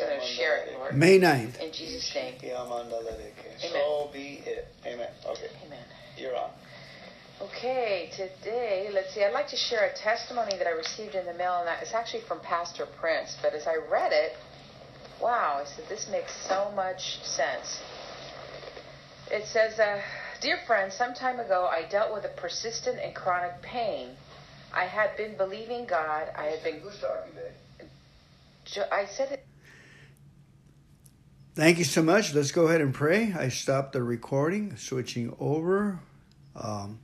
going to share it, Lord. May 9th. In Jesus' name. So be it. Amen. Okay. Amen. You're on. Okay, today, let's see, I'd like to share a testimony that I received in the mail, and that it's actually from Pastor Prince. But as I read it, wow, I said, this makes so much sense. It says, uh, Dear friend, some time ago I dealt with a persistent and chronic pain. I had been believing God. I had been. Who's talking, babe? I said it. Thank you so much. Let's go ahead and pray. I stopped the recording, switching over. Um,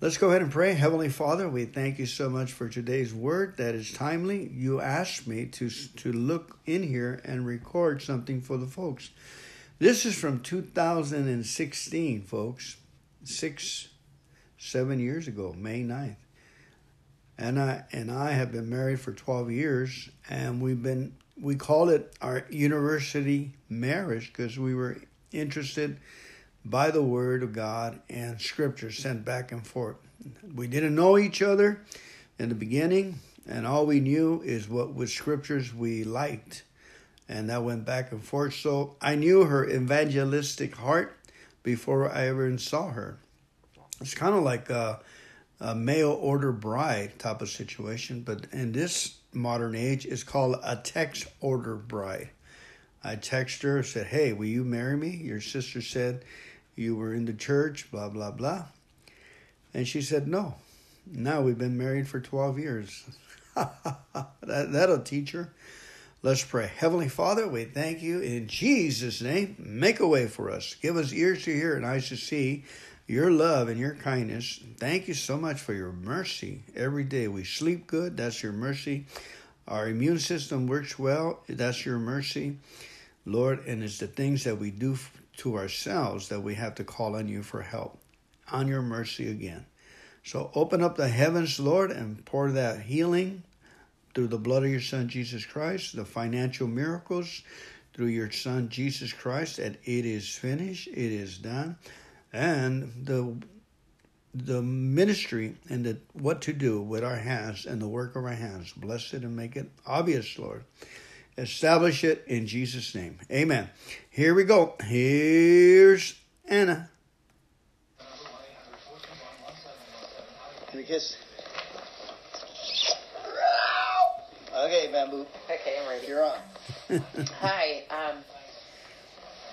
let's go ahead and pray. Heavenly Father, we thank you so much for today's word that is timely. You asked me to to look in here and record something for the folks. This is from 2016, folks. Six, seven years ago, May 9th. And I and I have been married for 12 years, and we've been we call it our university marriage because we were interested by the word of God and scripture sent back and forth. We didn't know each other in the beginning, and all we knew is what was scriptures we liked. And that went back and forth. So I knew her evangelistic heart before I ever saw her. It's kind of like a, a mail order bride type of situation, but in this modern age, is called a text order bride. I text her, said, Hey, will you marry me? Your sister said you were in the church, blah, blah, blah. And she said, No. Now we've been married for 12 years. that, that'll teach her. Let's pray. Heavenly Father, we thank you in Jesus' name. Make a way for us. Give us ears to hear and eyes to see your love and your kindness. Thank you so much for your mercy. Every day we sleep good. That's your mercy. Our immune system works well. That's your mercy. Lord, and it's the things that we do to ourselves that we have to call on you for help. On your mercy again. So open up the heavens, Lord, and pour that healing through the blood of your Son Jesus Christ, the financial miracles through your Son Jesus Christ, that it is finished, it is done, and the the ministry and the what to do with our hands and the work of our hands. Bless it and make it obvious, Lord. Establish it in Jesus' name. Amen. Here we go. Here's Anna. Can we kiss? Okay, bamboo. Okay, I'm ready. You're on. Hi. Um,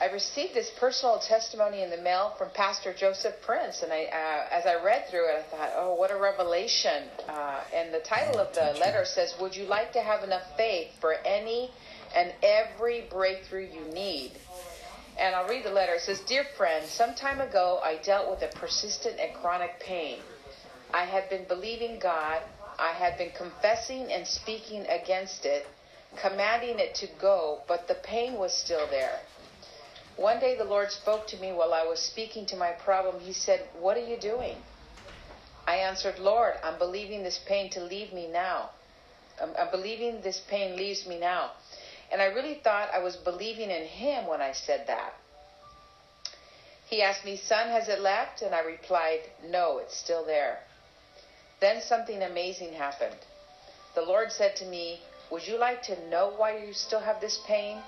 I received this personal testimony in the mail from Pastor Joseph Prince, and I, uh, as I read through it, I thought, "Oh, what a revelation!" Uh, and the title of the letter says, "Would you like to have enough faith for any and every breakthrough you need?" And I'll read the letter. It says, "Dear friend, some time ago I dealt with a persistent and chronic pain. I had been believing God. I had been confessing and speaking against it, commanding it to go, but the pain was still there." One day the Lord spoke to me while I was speaking to my problem. He said, What are you doing? I answered, Lord, I'm believing this pain to leave me now. I'm, I'm believing this pain leaves me now. And I really thought I was believing in Him when I said that. He asked me, Son, has it left? And I replied, No, it's still there. Then something amazing happened. The Lord said to me, Would you like to know why you still have this pain?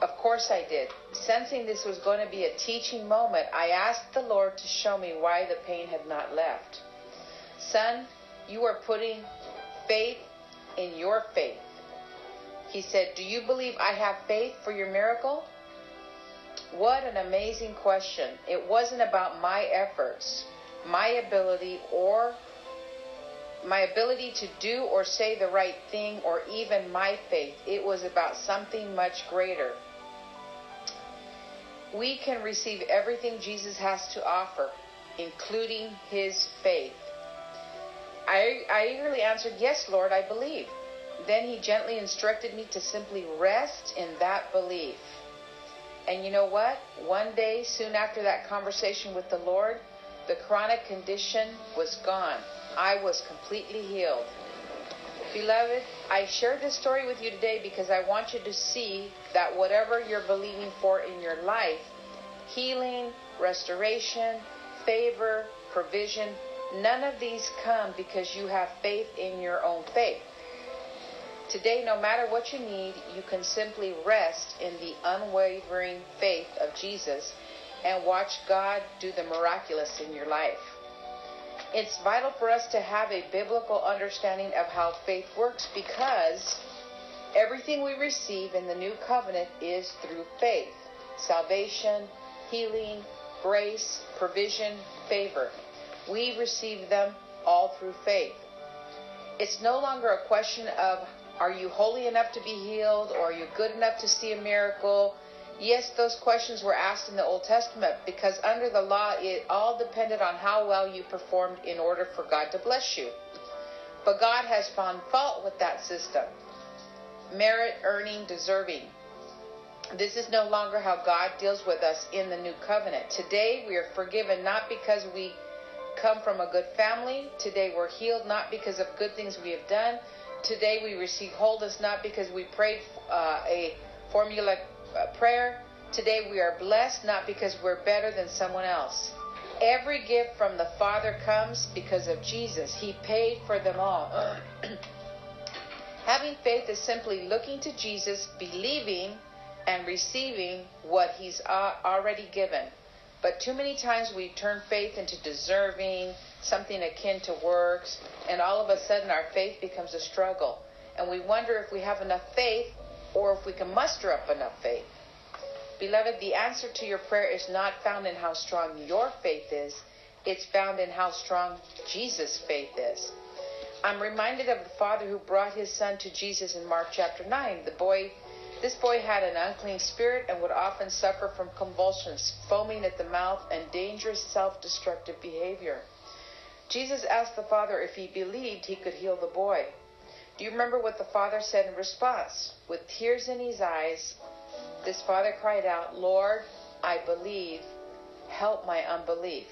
Of course I did. Sensing this was going to be a teaching moment, I asked the Lord to show me why the pain had not left. Son, you are putting faith in your faith. He said, Do you believe I have faith for your miracle? What an amazing question. It wasn't about my efforts, my ability, or my ability to do or say the right thing, or even my faith. It was about something much greater we can receive everything Jesus has to offer, including his faith. I, I eagerly answered, Yes, Lord, I believe. Then he gently instructed me to simply rest in that belief. And you know what? One day, soon after that conversation with the Lord, the chronic condition was gone. I was completely healed. Beloved, I share this story with you today because I want you to see that whatever you're believing for in your life healing, restoration, favor, provision none of these come because you have faith in your own faith. Today, no matter what you need, you can simply rest in the unwavering faith of Jesus and watch God do the miraculous in your life. It's vital for us to have a biblical understanding of how faith works because everything we receive in the new covenant is through faith salvation, healing, grace, provision, favor. We receive them all through faith. It's no longer a question of are you holy enough to be healed or are you good enough to see a miracle? Yes, those questions were asked in the Old Testament because under the law it all depended on how well you performed in order for God to bless you. But God has found fault with that system. Merit, earning, deserving. This is no longer how God deals with us in the new covenant. Today we are forgiven not because we come from a good family. Today we're healed not because of good things we have done. Today we receive wholeness not because we prayed uh, a formula prayer. Today we are blessed not because we're better than someone else. Every gift from the Father comes because of Jesus. He paid for them all. Having faith is simply looking to Jesus, believing, and receiving what He's already given. But too many times we turn faith into deserving, something akin to works, and all of a sudden our faith becomes a struggle. And we wonder if we have enough faith or if we can muster up enough faith. Beloved, the answer to your prayer is not found in how strong your faith is, it's found in how strong Jesus' faith is. I'm reminded of the father who brought his son to Jesus in Mark chapter 9. The boy this boy had an unclean spirit and would often suffer from convulsions, foaming at the mouth, and dangerous self destructive behavior. Jesus asked the father if he believed he could heal the boy. Do you remember what the father said in response? With tears in his eyes, this father cried out, Lord, I believe, help my unbelief.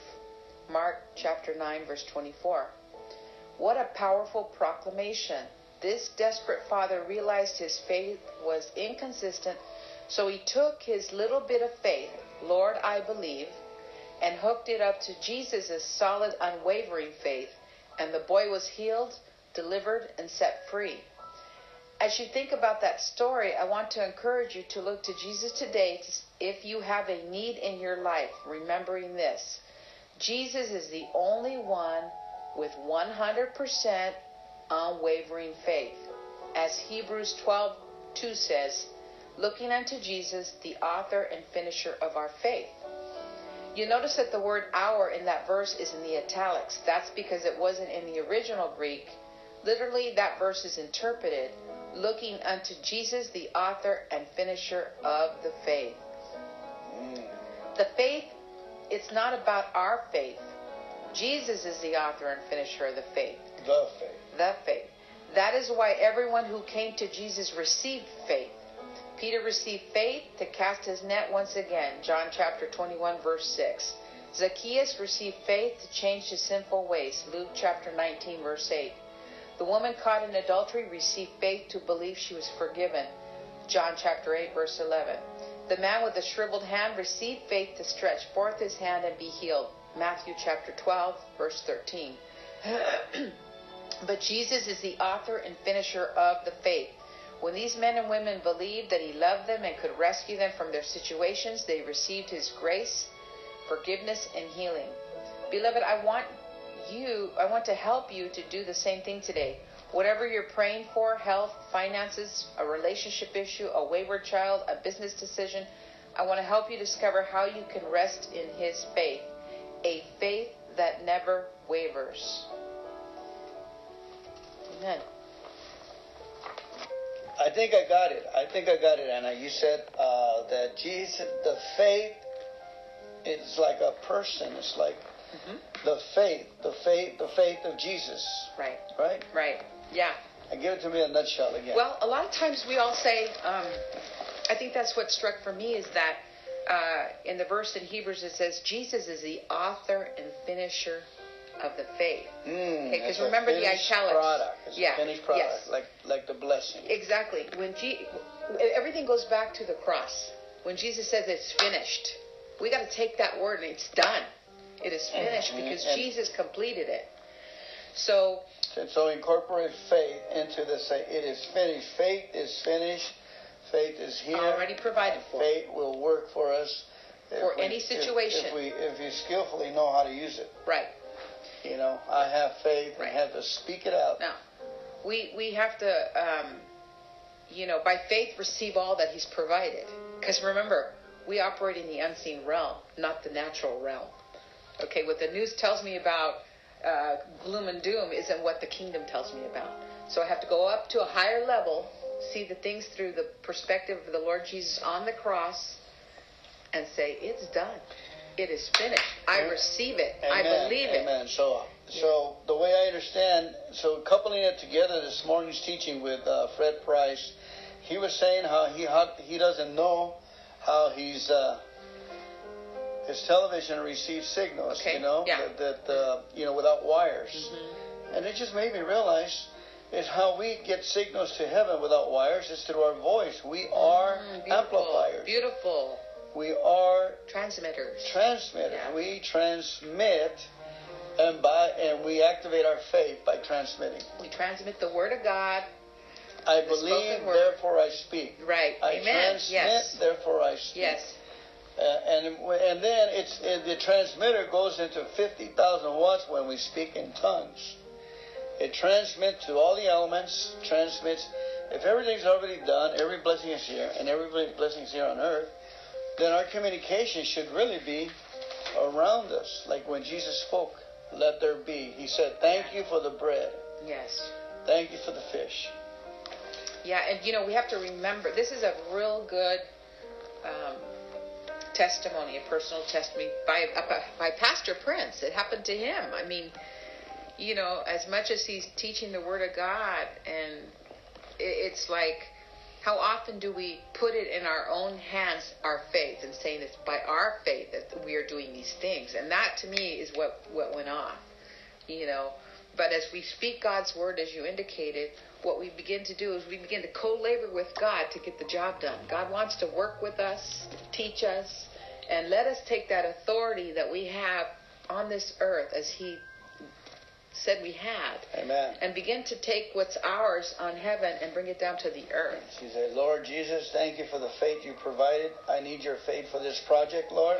Mark chapter 9, verse 24. What a powerful proclamation. This desperate father realized his faith was inconsistent, so he took his little bit of faith, Lord, I believe, and hooked it up to Jesus' solid, unwavering faith, and the boy was healed, delivered, and set free. As you think about that story, I want to encourage you to look to Jesus today if you have a need in your life, remembering this. Jesus is the only one with 100% unwavering faith. As Hebrews 12 2 says, looking unto Jesus, the author and finisher of our faith. You notice that the word our in that verse is in the italics. That's because it wasn't in the original Greek. Literally, that verse is interpreted looking unto Jesus, the author and finisher of the faith. The faith, it's not about our faith. Jesus is the author and finisher of the faith. The faith the faith. That is why everyone who came to Jesus received faith. Peter received faith to cast his net once again, John chapter 21, verse 6. Zacchaeus received faith to change his sinful ways, Luke chapter 19, verse 8. The woman caught in adultery received faith to believe she was forgiven, John chapter 8, verse 11. The man with the shriveled hand received faith to stretch forth his hand and be healed, Matthew chapter 12, verse 13. But Jesus is the author and finisher of the faith. When these men and women believed that he loved them and could rescue them from their situations, they received his grace, forgiveness, and healing. Beloved, I want you, I want to help you to do the same thing today. Whatever you're praying for health, finances, a relationship issue, a wayward child, a business decision I want to help you discover how you can rest in his faith, a faith that never wavers. Amen. I think I got it. I think I got it, Anna. You said uh, that Jesus, the faith, is like a person. It's like mm-hmm. the faith, the faith, the faith of Jesus. Right. Right. Right. Yeah. And give it to me in a nutshell again. Well, a lot of times we all say, um, I think that's what struck for me is that uh, in the verse in Hebrews it says, Jesus is the author and finisher of the faith. Because mm, remember the italics. Product. It's yeah. finished product, yes. like like the blessing. Exactly. When G- everything goes back to the cross. When Jesus says it's finished, we got to take that word and it's done. It is finished mm-hmm. because and Jesus completed it. So And so incorporate faith into this. Say, it is finished. Faith is finished. Faith is here. Already provided for. Faith will work for us. For we- any situation. If, we if you skillfully know how to use it. Right. You know, I have faith Right. and have to speak it out. Now, we we have to, um, you know, by faith receive all that He's provided. Because remember, we operate in the unseen realm, not the natural realm. Okay, what the news tells me about uh, gloom and doom isn't what the kingdom tells me about. So I have to go up to a higher level, see the things through the perspective of the Lord Jesus on the cross, and say, "It's done. It is finished. I Amen. receive it. I Amen. believe it." Amen. So, so the way I understand, so coupling it together this morning's teaching with uh, Fred Price, he was saying how he how, he doesn't know how he's uh, his television receives signals. Okay. You know Yeah. that, that uh, you know without wires, Mhm. and it just made me realize. Is how we get signals to heaven without wires is through our voice. We are Mm, beautiful. amplifiers. Beautiful We are transmitters. transmitter. Yeah. We transmit and by and we activate our faith by transmitting. We transmit the word of God. I believe, therefore I speak. Right. I Amen. transmit, Yes. therefore I speak. Yes. Uh, and and then it's the transmitter goes into fifty thousand watts when we speak in tongues. It transmits to all the elements. Transmits. If everything's already done, every blessing is here, and every blessing is here on earth, then our communication should really be around us. Like when Jesus spoke, "Let there be." He said, "Thank you for the bread. Yes. Thank you for the fish." Yeah, and you know we have to remember this is a real good um, testimony, a personal testimony by by- Pastor Prince. It happened to him. I mean, you know, as much as he's teaching the Word of God, and it's like, how often do we put it in our own hands, our faith, and saying it's by our faith that we are doing these things, and that to me is what what went off, you know. But as we speak God's word, as you indicated, what we begin to do is we begin to co labor with God to get the job done. God wants to work with us, teach us, and let us take that authority that we have on this earth as He said we had, Amen. and begin to take what's ours on heaven and bring it down to the earth. She said, Lord Jesus, thank you for the faith you provided. I need your faith for this project, Lord.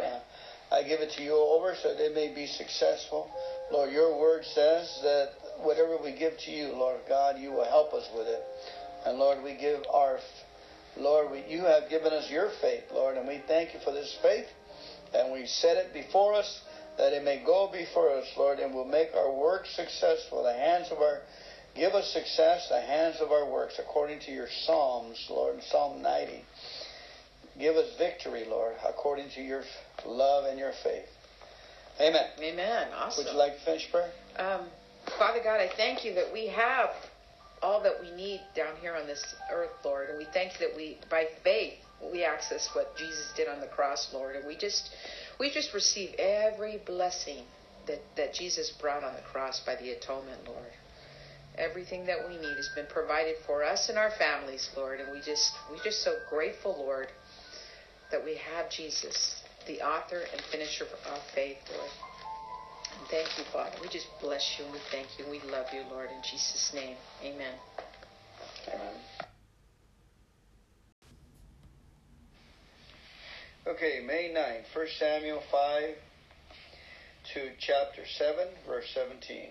I give it to you over so that it may be successful. Lord, your word says that whatever we give to you, Lord God, you will help us with it. And Lord, we give our, Lord, we, you have given us your faith, Lord, and we thank you for this faith. And we set it before us that it may go before us, Lord, and will make our work successful. The hands of our, give us success, the hands of our works, according to your Psalms, Lord, in Psalm 90. Give us victory, Lord, according to your love and your faith. Amen. Amen. Awesome. Would you like to finish prayer? Um, Father God, I thank you that we have all that we need down here on this earth, Lord, and we thank you that we, by faith, we access what Jesus did on the cross, Lord, and we just, we just receive every blessing that that Jesus brought on the cross by the atonement, Lord. Everything that we need has been provided for us and our families, Lord, and we just, we're just so grateful, Lord, that we have Jesus, the author and finisher of our faith, Lord. Thank you, Father. We just bless you and we thank you we love you, Lord, in Jesus' name. Amen. Okay, May 9th, 1 Samuel 5 to chapter 7, verse 17.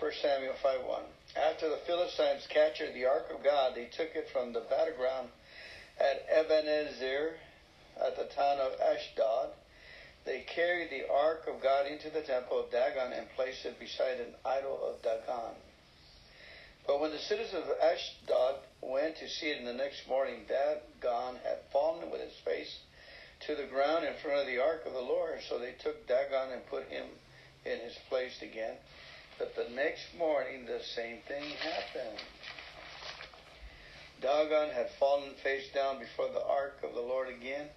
1 Samuel 5 1. After the Philistines captured the ark of God, they took it from the battleground at Ebenezer at the town of Ashdod. They carried the ark of God into the temple of Dagon and placed it beside an idol of Dagon. But when the citizens of Ashdod went to see it in the next morning, Dagon had fallen with his face to the ground in front of the ark of the Lord. So they took Dagon and put him in his place again. But the next morning, the same thing happened. Dagon had fallen face down before the ark of the Lord again.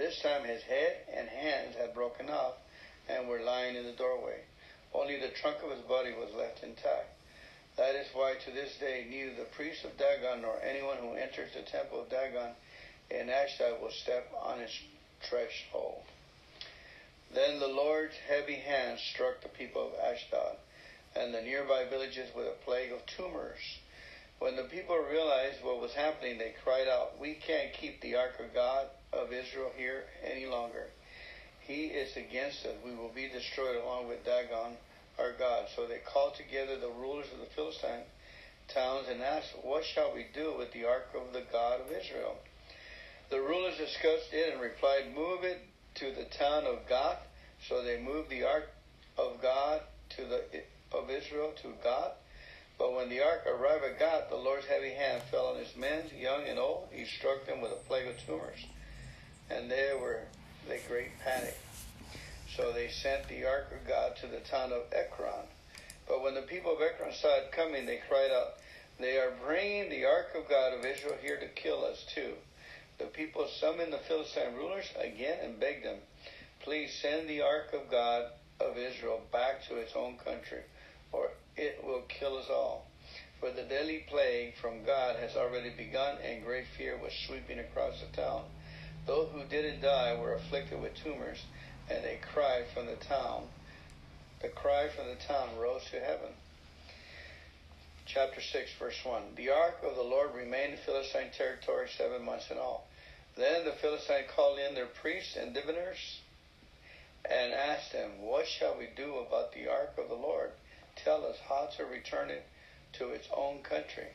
This time his head and hands had broken off and were lying in the doorway. Only the trunk of his body was left intact. That is why to this day neither the priest of Dagon nor anyone who enters the temple of Dagon in Ashdod will step on its threshold. Then the Lord's heavy hand struck the people of Ashdod. and the nearby villages with a plague of tumors. When the people realized what was happening, they cried out, We can't keep the ark of God of Israel here any longer. He is against us. We will be destroyed along with Dagon, our God. So they called together the rulers of the Philistine towns and asked, What shall we do with the ark of the God of Israel? The rulers discussed it and replied, Move it to the town of Gath. So they moved the ark of God to the of Israel to Gath. But when the ark arrived at Gath, the Lord's heavy hand fell on his men, young and old. He struck them with a plague of tumors, and there were the great panic. So they sent the ark of God to the town of Ekron. But when the people of Ekron saw it coming, they cried out, They are bringing the ark of God of Israel here to kill us too. The people summoned the Philistine rulers again and begged them, Please send the ark of God of Israel back to its own country, or it will kill us all. For the deadly plague from God has already begun, and great fear was sweeping across the town. Those who didn't die were afflicted with tumors, and they cried from the town. The cry from the town rose to heaven. Chapter 6, verse 1. The ark of the Lord remained in Philistine territory seven months in all. Then the Philistine called in their priests and diviners and asked them, What shall we do about the ark of the Lord? Tell us how to return it to its own country.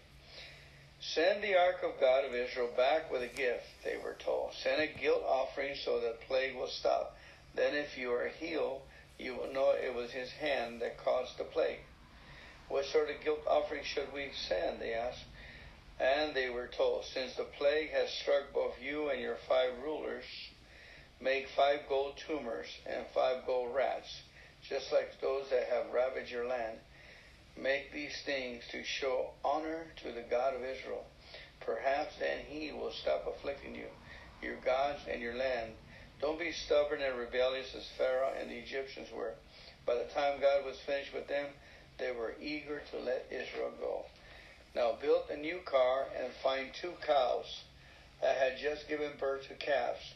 Send the ark of God of Israel back with a gift, they were told. Send a guilt offering so that plague will stop. Then, if you are healed, you will know it was his hand that caused the plague. What sort of guilt offering should we send? They asked. And they were told, Since the plague has struck both you and your five rulers, make five gold tumors and five gold rats, just like those that have ravaged your land. Make these things to show honor to the God of Israel. Perhaps then he will stop afflicting you, your gods, and your land. Don't be stubborn and rebellious as Pharaoh and the Egyptians were. By the time God was finished with them, they were eager to let Israel go. Now build a new car and find two cows that had just given birth to calves.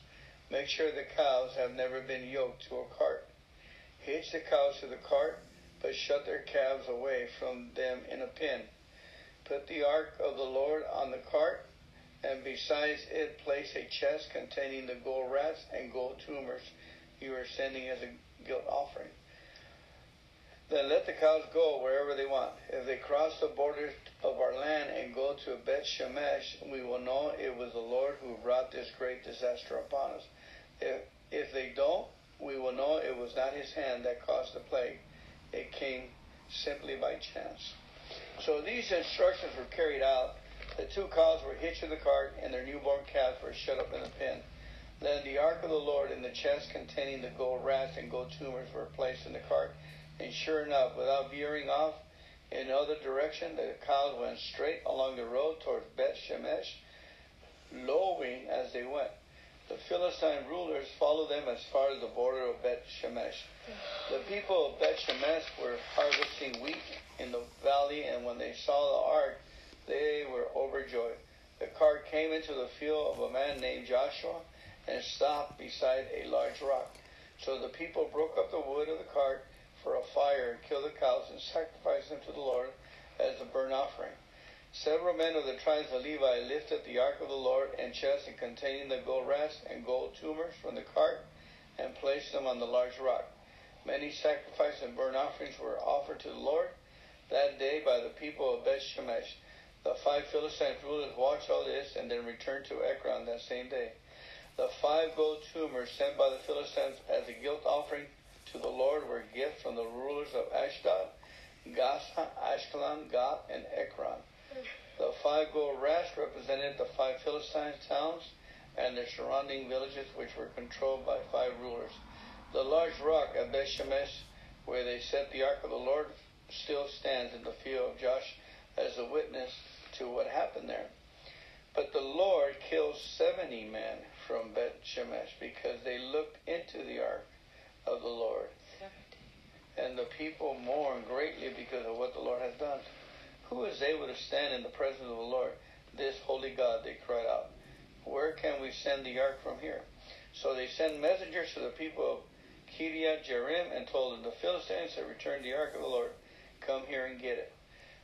Make sure the cows have never been yoked to a cart. Hitch the cows to the cart but shut their calves away from them in a pen. Put the ark of the Lord on the cart, and besides it place a chest containing the gold rats and gold tumors you are sending as a guilt offering. Then let the cows go wherever they want. If they cross the borders of our land and go to Bet Shemesh, we will know it was the Lord who brought this great disaster upon us. If, if they don't, we will know it was not his hand that caused the plague it came simply by chance. So these instructions were carried out. The two cows were hitched to the cart, and their newborn calves were shut up in the pen. Then the ark of the Lord and the chest containing the gold rats and gold tumors were placed in the cart. And sure enough, without veering off in other direction, the cows went straight along the road towards Beth Shemesh, lowing as they went. The Philistine rulers followed them as far as the border of Beth Shemesh. The people of Beth Shemesh were harvesting wheat in the valley, and when they saw the ark, they were overjoyed. The cart came into the field of a man named Joshua and stopped beside a large rock. So the people broke up the wood of the cart for a fire and killed the cows and sacrificed them to the Lord as a burnt offering. Several men of the tribes of Levi lifted the ark of the Lord and chest containing the gold rats and gold tumors from the cart and placed them on the large rock. Many sacrifices and burnt offerings were offered to the Lord that day by the people of Beth Shemesh. The five Philistine rulers watched all this and then returned to Ekron that same day. The five gold tumors sent by the Philistines as a guilt offering to the Lord were gifts from the rulers of Ashdod, Gaza, Ashkelon, Gath, and Ekron. The five gold rats represented the five Philistine towns and their surrounding villages, which were controlled by five rulers. The large rock at Bethshemesh, where they set the ark of the Lord, still stands in the field of Josh as a witness to what happened there. But the Lord killed 70 men from Beth Shemesh because they looked into the ark of the Lord. 70. And the people mourned greatly because of what the Lord has done. Who is able to stand in the presence of the Lord? This holy God, they cried out. Where can we send the ark from here? So they sent messengers to the people of Kiriath Jearim and told them, The Philistines have returned the ark of the Lord. Come here and get it.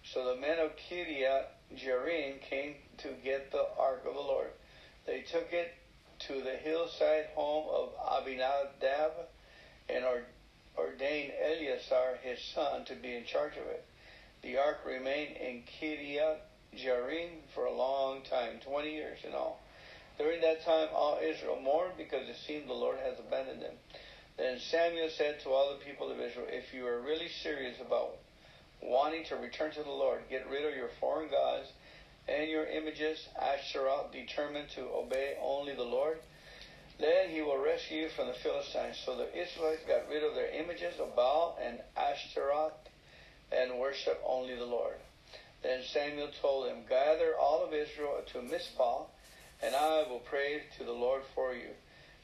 So the men of Kiriath Jearim came to get the ark of the Lord. They took it to the hillside home of Abinadab and ordained Eleazar his son to be in charge of it. The ark remained in Kiriath Jearim for a long time, 20 years in all. During that time, all Israel mourned because it seemed the Lord has abandoned them. Then Samuel said to all the people of Israel, If you are really serious about wanting to return to the Lord, get rid of your foreign gods and your images, Asherah, determined to obey only the Lord. Then he will rescue you from the Philistines. So the Israelites got rid of their images of Baal and Ashtaroth and worship only the Lord. Then Samuel told them, Gather all of Israel to Mizpah, and I will pray to the Lord for you.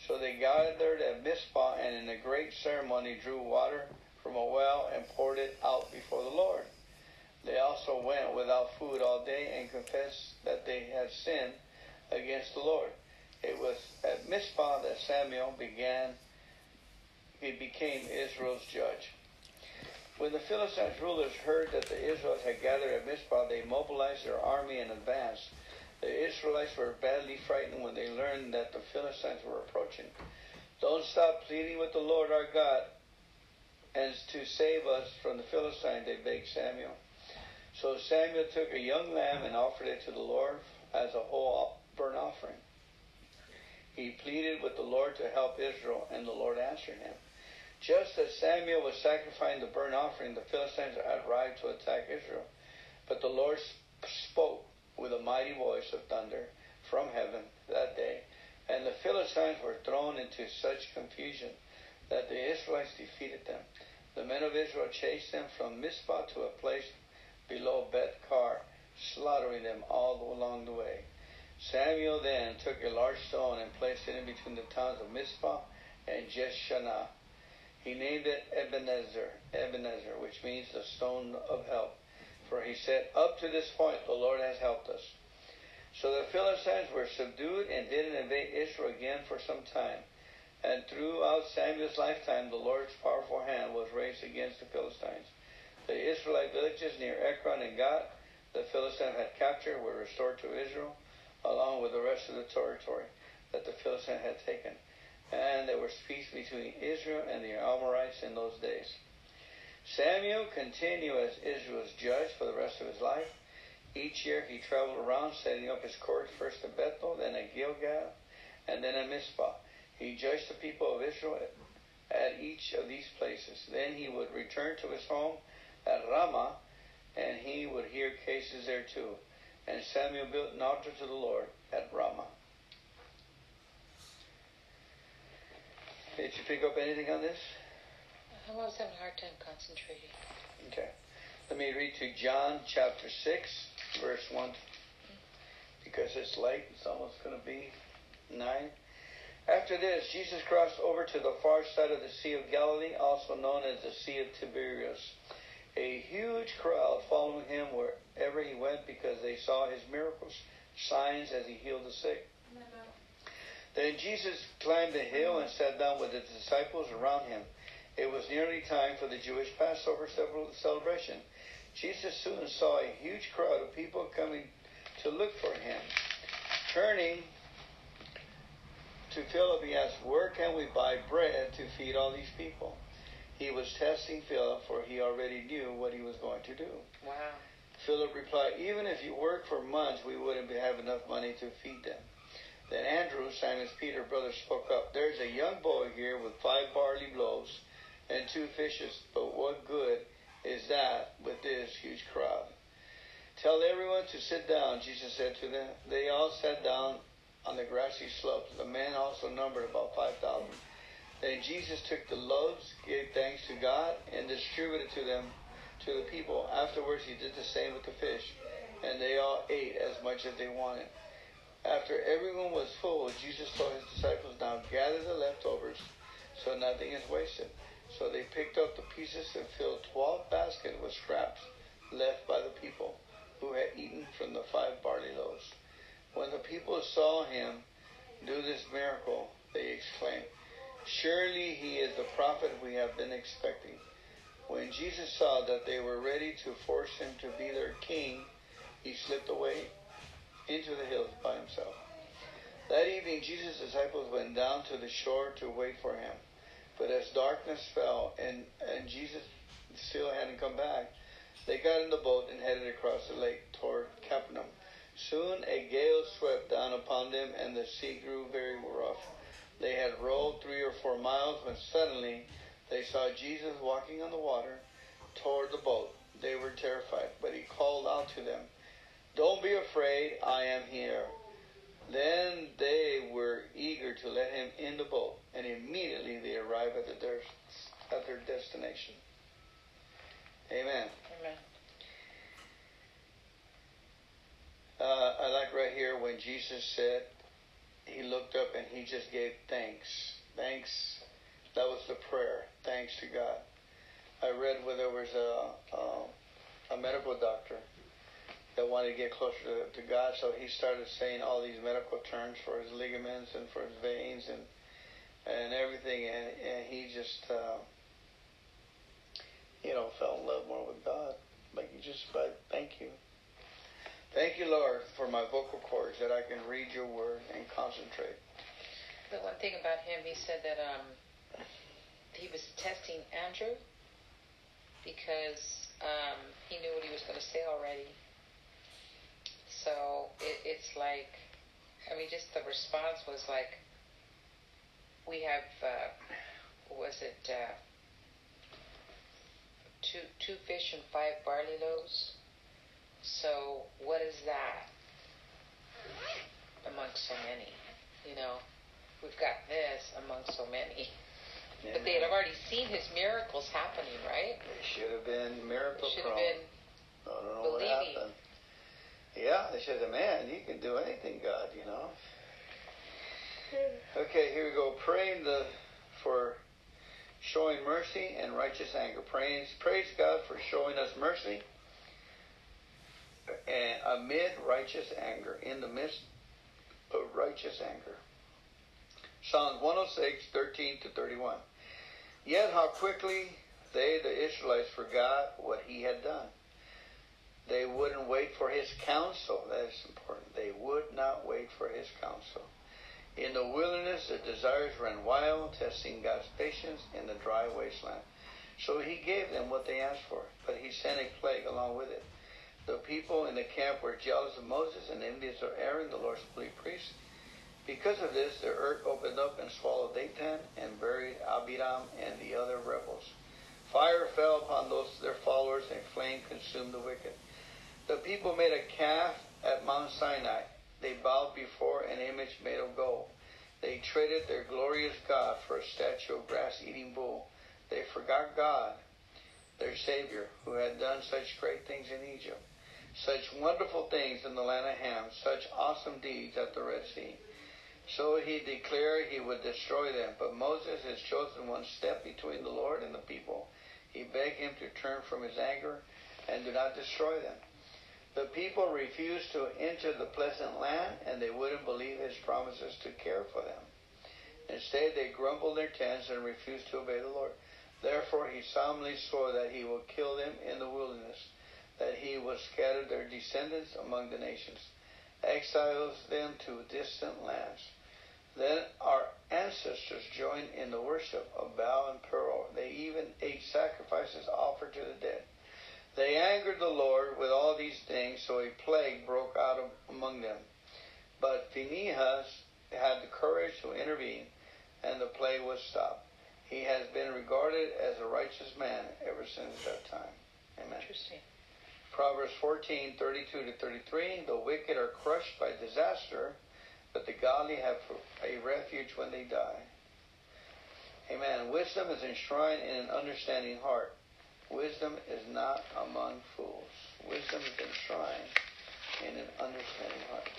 So they gathered at Mizpah, and in a great ceremony drew water from a well and poured it out before the Lord. They also went without food all day and confessed that they had sinned against the Lord. It was at Mizpah that Samuel began, he became Israel's judge. When the Philistines rulers heard that the Israelites had gathered at Mizpah, they mobilized their army and advanced. The Israelites were badly frightened when they learned that the Philistines were approaching. Don't stop pleading with the Lord our God and to save us from the Philistines, they begged Samuel. So Samuel took a young lamb and offered it to the Lord as a whole burnt offering. He pleaded with the Lord to help Israel, and the Lord answered him. Just as Samuel was sacrificing the burnt offering, the Philistines arrived to attack Israel. But the Lord spoke with a mighty voice of thunder from heaven that day, and the Philistines were thrown into such confusion that the Israelites defeated them. The men of Israel chased them from Mizpah to a place below Beth Kar, slaughtering them all along the way. Samuel then took a large stone and placed it in between the towns of Mizpah and Jeshanah. He named it Ebenezer, Ebenezer, which means the stone of help. For he said, Up to this point the Lord has helped us. So the Philistines were subdued and didn't invade Israel again for some time. And throughout Samuel's lifetime, the Lord's powerful hand was raised against the Philistines. The Israelite villages near Ekron and Gath, the Philistines had captured, were restored to Israel, along with the rest of the territory that the Philistines had taken. And there was peace between Israel and the Amorites in those days. Samuel continued as Israel's judge for the rest of his life. Each year he traveled around, setting up his court first at Bethel, then at Gilgal, and then at Mizpah. He judged the people of Israel at each of these places. Then he would return to his home at Ramah, and he would hear cases there too. And Samuel built an altar to the Lord at Ramah. Did you pick up anything on this? I'm always having a hard time concentrating. Okay. Let me read to John chapter 6, verse 1. Because it's late, it's almost going to be 9. After this, Jesus crossed over to the far side of the Sea of Galilee, also known as the Sea of Tiberias. A huge crowd followed him wherever he went because they saw his miracles, signs as he healed the sick. Then Jesus climbed a hill and sat down with his disciples around him. It was nearly time for the Jewish Passover celebration. Jesus soon saw a huge crowd of people coming to look for him. Turning to Philip, he asked, Where can we buy bread to feed all these people? He was testing Philip, for he already knew what he was going to do. Wow. Philip replied, Even if you work for months, we wouldn't have enough money to feed them. Then Andrew, Simon's Peter brother, spoke up. There's a young boy here with five barley loaves and two fishes, but what good is that with this huge crowd? Tell everyone to sit down, Jesus said to them. They all sat down on the grassy slopes. The men also numbered about 5,000. Then Jesus took the loaves, gave thanks to God, and distributed to them, to the people. Afterwards, he did the same with the fish, and they all ate as much as they wanted. After everyone was full, Jesus told his disciples, Now gather the leftovers, so nothing is wasted. So they picked up the pieces and filled twelve baskets with scraps left by the people who had eaten from the five barley loaves. When the people saw him do this miracle, they exclaimed, Surely he is the prophet we have been expecting. When Jesus saw that they were ready to force him to be their king, he slipped away into the hills by himself. That evening, Jesus' disciples went down to the shore to wait for him. But as darkness fell and, and Jesus still hadn't come back, they got in the boat and headed across the lake toward Capernaum. Soon a gale swept down upon them, and the sea grew very rough. They had rowed three or four miles when suddenly they saw Jesus walking on the water toward the boat. They were terrified, but he called out to them, Don't be afraid, I am here. Then they were eager to let him in the boat, and immediately they arrived at, the, at their destination. Amen. Amen. Uh, I like right here when Jesus said, he looked up and he just gave thanks. Thanks. That was the prayer. Thanks to God. I read where there was a, a, a medical doctor that wanted to get closer to, to God, so he started saying all these medical terms for his ligaments and for his veins and and everything, and, and he just, uh, you know, fell in love more with God. Like he just, but thank you. Thank you, Lord, for my vocal cords that I can read your word and concentrate. The one thing about him, he said that um, he was testing Andrew because um, he knew what he was going to say already. So it, it's like, I mean, just the response was like, we have, uh, was it uh, two two fish and five barley loaves? So what is that amongst so many? You know, we've got this among so many. But they had already seen his miracles happening, right? They should have been miracle Should have been I don't know what happened. Yeah, they said, have, man, he can do anything, God, you know. Okay, here we go. Praying the for showing mercy and righteous anger. Praise, praise God for showing us mercy and amid righteous anger, in the midst of righteous anger. Psalms 106, 13 to 31. Yet how quickly they, the Israelites, forgot what he had done. They wouldn't wait for his counsel. That is important. They would not wait for his counsel. In the wilderness, their desires ran wild, testing God's patience in the dry wasteland. So he gave them what they asked for, but he sent a plague along with it. The people in the camp were jealous of Moses and envious of Aaron, the Lord's holy priest. Because of this, the earth opened up and swallowed Dathan and buried Abiram and the other rebels. Fire fell upon those their followers, and flame consumed the wicked. The people made a calf at Mount Sinai. They bowed before an image made of gold. They traded their glorious God for a statue of grass-eating bull. They forgot God, their Savior, who had done such great things in Egypt, such wonderful things in the land of Ham, such awesome deeds at the Red Sea. So he declared he would destroy them. But Moses, his chosen one, stepped between the Lord and the people. He begged him to turn from his anger and do not destroy them. The people refused to enter the pleasant land, and they wouldn't believe his promises to care for them. Instead, they grumbled their tents and refused to obey the Lord. Therefore, he solemnly swore that he would kill them in the wilderness, that he would scatter their descendants among the nations, exiles them to distant lands. Then our ancestors joined in the worship of Baal and Peor. They even ate sacrifices offered to the dead. They angered the Lord with all these things, so a plague broke out among them. But Phinehas had the courage to intervene, and the plague was stopped. He has been regarded as a righteous man ever since that time. Amen. Interesting. Proverbs 14, 32 to 33. The wicked are crushed by disaster, but the godly have a refuge when they die. Amen. Wisdom is enshrined in an understanding heart. Wisdom is not among fools. Wisdom is enshrined in an understanding heart.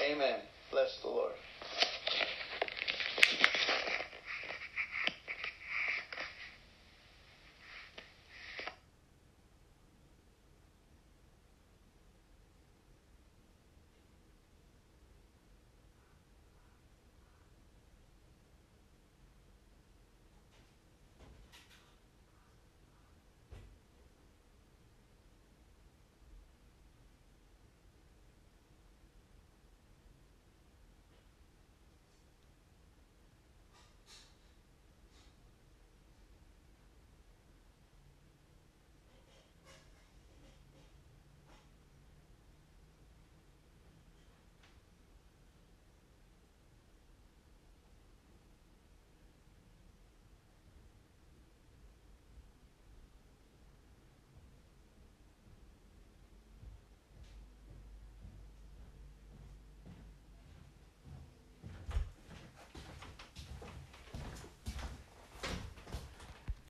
Amen. Bless the Lord.